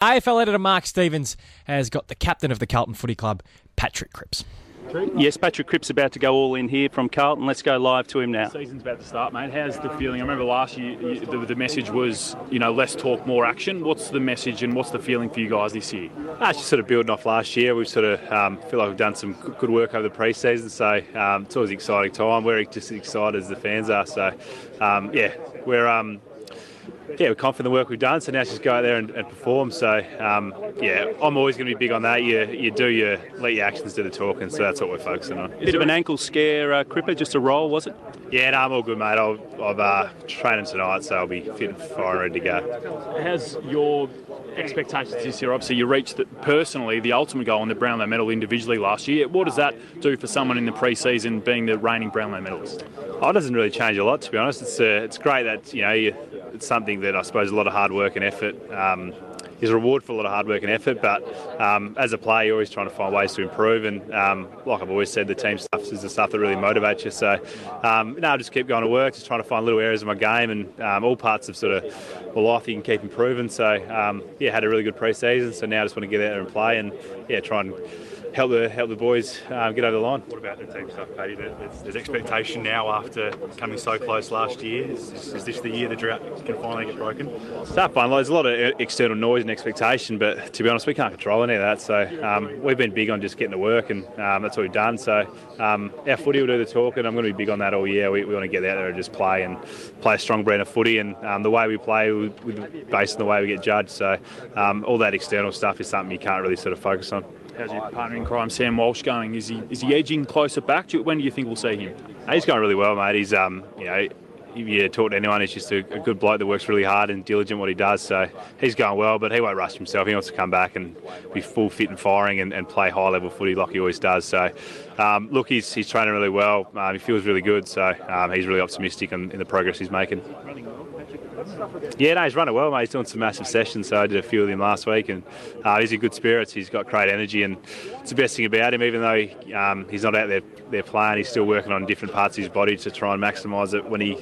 AFL editor Mark Stevens has got the captain of the Carlton Footy Club, Patrick Cripps. Yes, Patrick Cripps about to go all in here from Carlton. Let's go live to him now. Season's about to start, mate. How's the feeling? I remember last year you, the, the, message was, you know, less talk, more action. What's the message and what's the feeling for you guys this year? Ah, just sort of building off last year. We sort of um, feel like we've done some good work over the pre-season, so um, it's always an exciting time. We're just as excited as the fans are. So, um, yeah, we're um, yeah, we're confident in the work we've done. So now just go out there and, and perform. So um, yeah, I'm always going to be big on that. You you do your let your actions do the talking. So that's what we're focusing on. Bit of an ankle scare, uh, Cripper, just a roll, was it? Yeah, no, I'm all good, mate. I'll, I've uh, training tonight, so I'll be fit and fine, ready to go. How's your expectations this year? Obviously, you reached the, personally the ultimate goal in the Brownlow medal individually last year. What does that do for someone in the pre-season being the reigning Brownlow medalist? Oh, it doesn't really change a lot, to be honest. It's uh, it's great that you know you, it's something that I suppose a lot of hard work and effort. Um, is a reward for a lot of hard work and effort, but um, as a player, you're always trying to find ways to improve. And um, like I've always said, the team stuff is the stuff that really motivates you. So um, now I just keep going to work, just trying to find little areas of my game and um, all parts of sort of my life you can keep improving. So um, yeah, had a really good pre-season. So now I just want to get out there and play and yeah, try and help the help the boys um, get over the line. What about the team stuff, Paddy? There's, expectation now after coming so close last year. Is, is, this the year the drought can finally get broken? Start fine. There's a lot of external noise and expectation, but to be honest, we can't control any of that. So um, we've been big on just getting to work, and um, that's what we've done. So um, our footy will do the talking. I'm going to be big on that all year. We, we, want to get out there and just play and play a strong brand of footy, and um, the way we play, we, based on the way we get judged. So um, all that external stuff is something you can't really sort of focus on. How's your partner in crime, Sam Walsh, going? Is he is he edging closer back? When do you think we'll see him? He's going really well, mate. He's um, you know, if you talk to anyone, he's just a, a, good bloke that works really hard and diligent what he does. So he's going well, but he won't rush himself. He wants to come back and be full fit and firing and, and play high level footy like he always does. So um, look, he's, he's training really well. Um, he feels really good. So um, he's really optimistic in, in the progress he's making. Yeah, no, he's running well, mate. He's doing some massive sessions, so I did a few with him last week, and uh, he's in good spirits. He's got great energy, and it's the best thing about him. Even though he, um, he's not out there, there playing, he's still working on different parts of his body to try and maximise it when he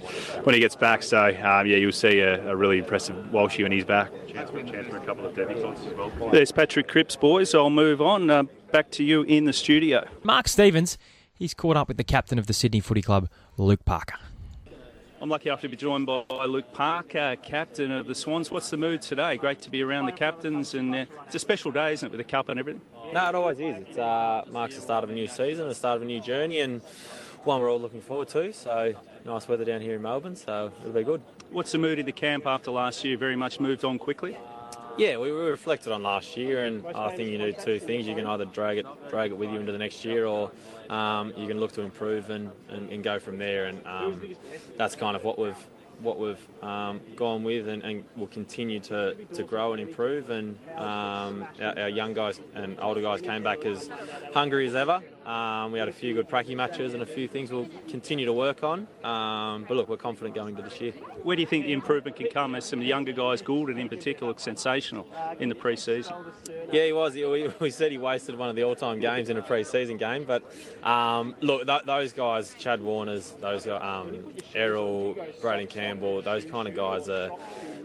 when he gets back. So um, yeah, you'll see a, a, really impressive Walshy when he's back. Chance for, chance for a couple of debutantes as well. There's Patrick Cripps, boys. I'll move on. Uh, back to you in the studio. Mark Stevens, he's caught up with the captain of the Sydney Footy Club, Luke Parker. I'm lucky enough to be joined by Luke Parker, captain of the Swans. What's the mood today? Great to be around the captains, and uh, it's a special day, isn't it, with the cup and everything? No, it always is. It uh, marks the start of a new season, the start of a new journey, and one we're all looking forward to. So nice weather down here in Melbourne, so it'll be good. What's the mood in the camp after last year? Very much moved on quickly. Yeah, we, reflected on last year, and I think you do two things. You can either drag it, drag it with you into the next year, or um, you can look to improve and, and, and go from there. And um, that's kind of what we've what we've um, gone with and, and will continue to, to grow and improve. And um, our, our, young guys and older guys came back as hungry as ever. Um, we had a few good pracky matches and a few things we'll continue to work on. Um, but look, we're confident going to this year. Where do you think the improvement can come as some of the younger guys, Gulden in particular, sensational in the pre-season? Yeah, he was. We, we said he wasted one of the all-time games in a pre-season game. But um, look, th- those guys, Chad Warner's, those guys, um, Errol, Braden Campbell, those kind of guys are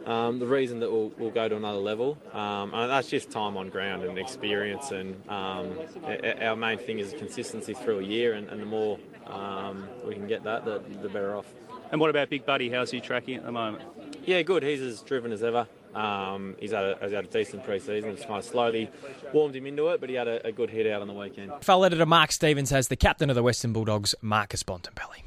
um, the reason that we'll, we'll, go to another level. Um, and that's just time on ground and experience. And um, our main thing is consistency through a year. And, and the more um, we can get that, the, the, better off. And what about Big Buddy? How's he tracking at the moment? Yeah, good. He's as driven as ever. Um, he's, had a, he's had a decent pre-season. It's kind of slowly warmed him into it, but he had a, a good hit out on the weekend. Fellow editor Mark Stevens has the captain of the Western Bulldogs, Marcus Bontempelli.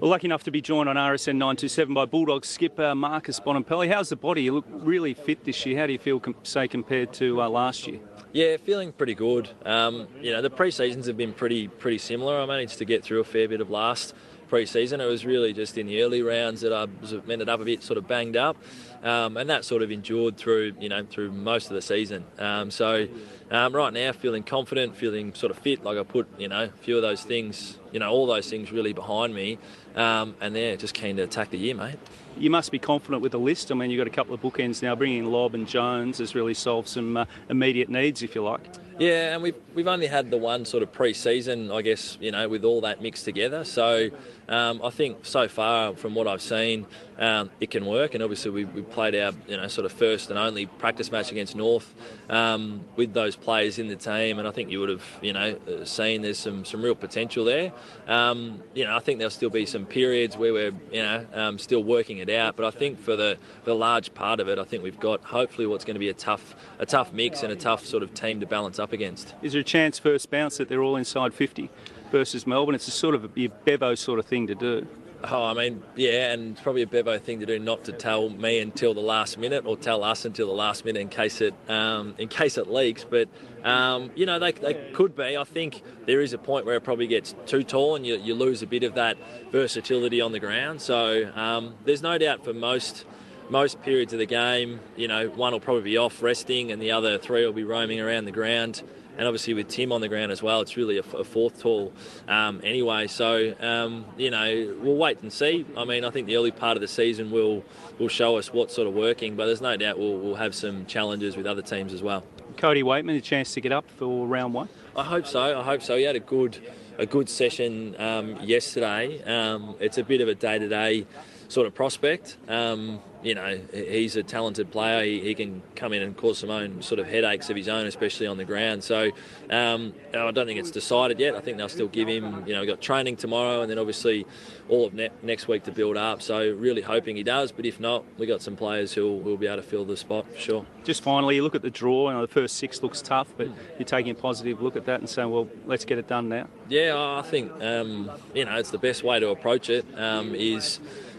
Well, lucky enough to be joined on RSN 927 by Bulldogs skipper Marcus Bontempelli. How's the body? You look really fit this year. How do you feel, say, compared to uh, last year? Yeah, feeling pretty good. Um, you know, the pre-seasons have been pretty pretty similar. I managed to get through a fair bit of last pre-season. It was really just in the early rounds that I ended up a bit sort of banged up, um, and that sort of endured through you know through most of the season. Um, so um, right now, feeling confident, feeling sort of fit. Like I put you know a few of those things, you know all those things really behind me, um, and yeah, just keen to attack the year, mate. You must be confident with the list. I mean, you've got a couple of bookends now. Bringing Lobb and Jones has really solved some uh, immediate needs, if you like. Yeah, and we've, we've only had the one sort of pre-season, I guess, you know, with all that mixed together. So um, I think so far, from what I've seen, um, it can work. And obviously, we, we played our you know sort of first and only practice match against North um, with those players in the team, and I think you would have you know seen there's some some real potential there. Um, you know, I think there'll still be some periods where we're you know um, still working it out, but I think for the the large part of it, I think we've got hopefully what's going to be a tough a tough mix and a tough sort of team to balance up against. Is there a chance first bounce that they're all inside 50 versus Melbourne? It's a sort of a Bevo sort of thing to do. Oh, I mean, yeah, and it's probably a Bevo thing to do not to tell me until the last minute, or tell us until the last minute in case it um, in case it leaks. But um, you know, they, they could be. I think there is a point where it probably gets too tall, and you, you lose a bit of that versatility on the ground. So um, there's no doubt for most most periods of the game, you know, one will probably be off resting, and the other three will be roaming around the ground and obviously with Tim on the ground as well, it's really a, a fourth tall um, anyway. So um, you know, we'll wait and see. I mean, I think the early part of the season will will show us what's sort of working, but there's no doubt we'll, we'll have some challenges with other teams as well. Cody Weightman a chance to get up for round one. I hope so. I hope so. He had a good a good session um, yesterday. Um, it's a bit of a day to day sort of prospect. Um, you know, he's a talented player. He, he, can come in and cause some own sort of headaches of his own, especially on the ground. So um, I don't think it's decided yet. I think they'll still give him, you know, we've got training tomorrow and then obviously all of ne- next week to build up. So really hoping he does. But if not, we've got some players who will be able to fill the spot for sure. Just finally, you look at the draw. You know, the first six looks tough, but you're taking a positive look at that and saying, well, let's get it done now. Yeah, I think, um, you know, it's the best way to approach it um, is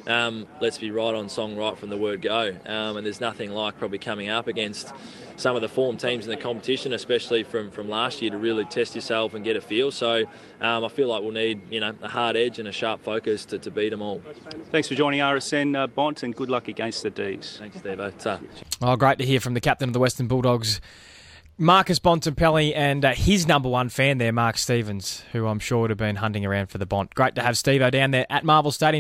um, let's be right on song right from the word go. Um, and there's nothing like probably coming up against some of the form teams in the competition, especially from, from last year, to really test yourself and get a feel. So um, I feel like we'll need you know a hard edge and a sharp focus to, to beat them all. Thanks for joining RSN, uh, Bont, and good luck against the D's. Thanks, Steve. Oh, great to hear from the captain of the Western Bulldogs. Marcus Bontempelli and uh, his number one fan there, Mark Stevens, who I'm sure would have been hunting around for the Bont. Great to have Steve down there at Marvel Stadium.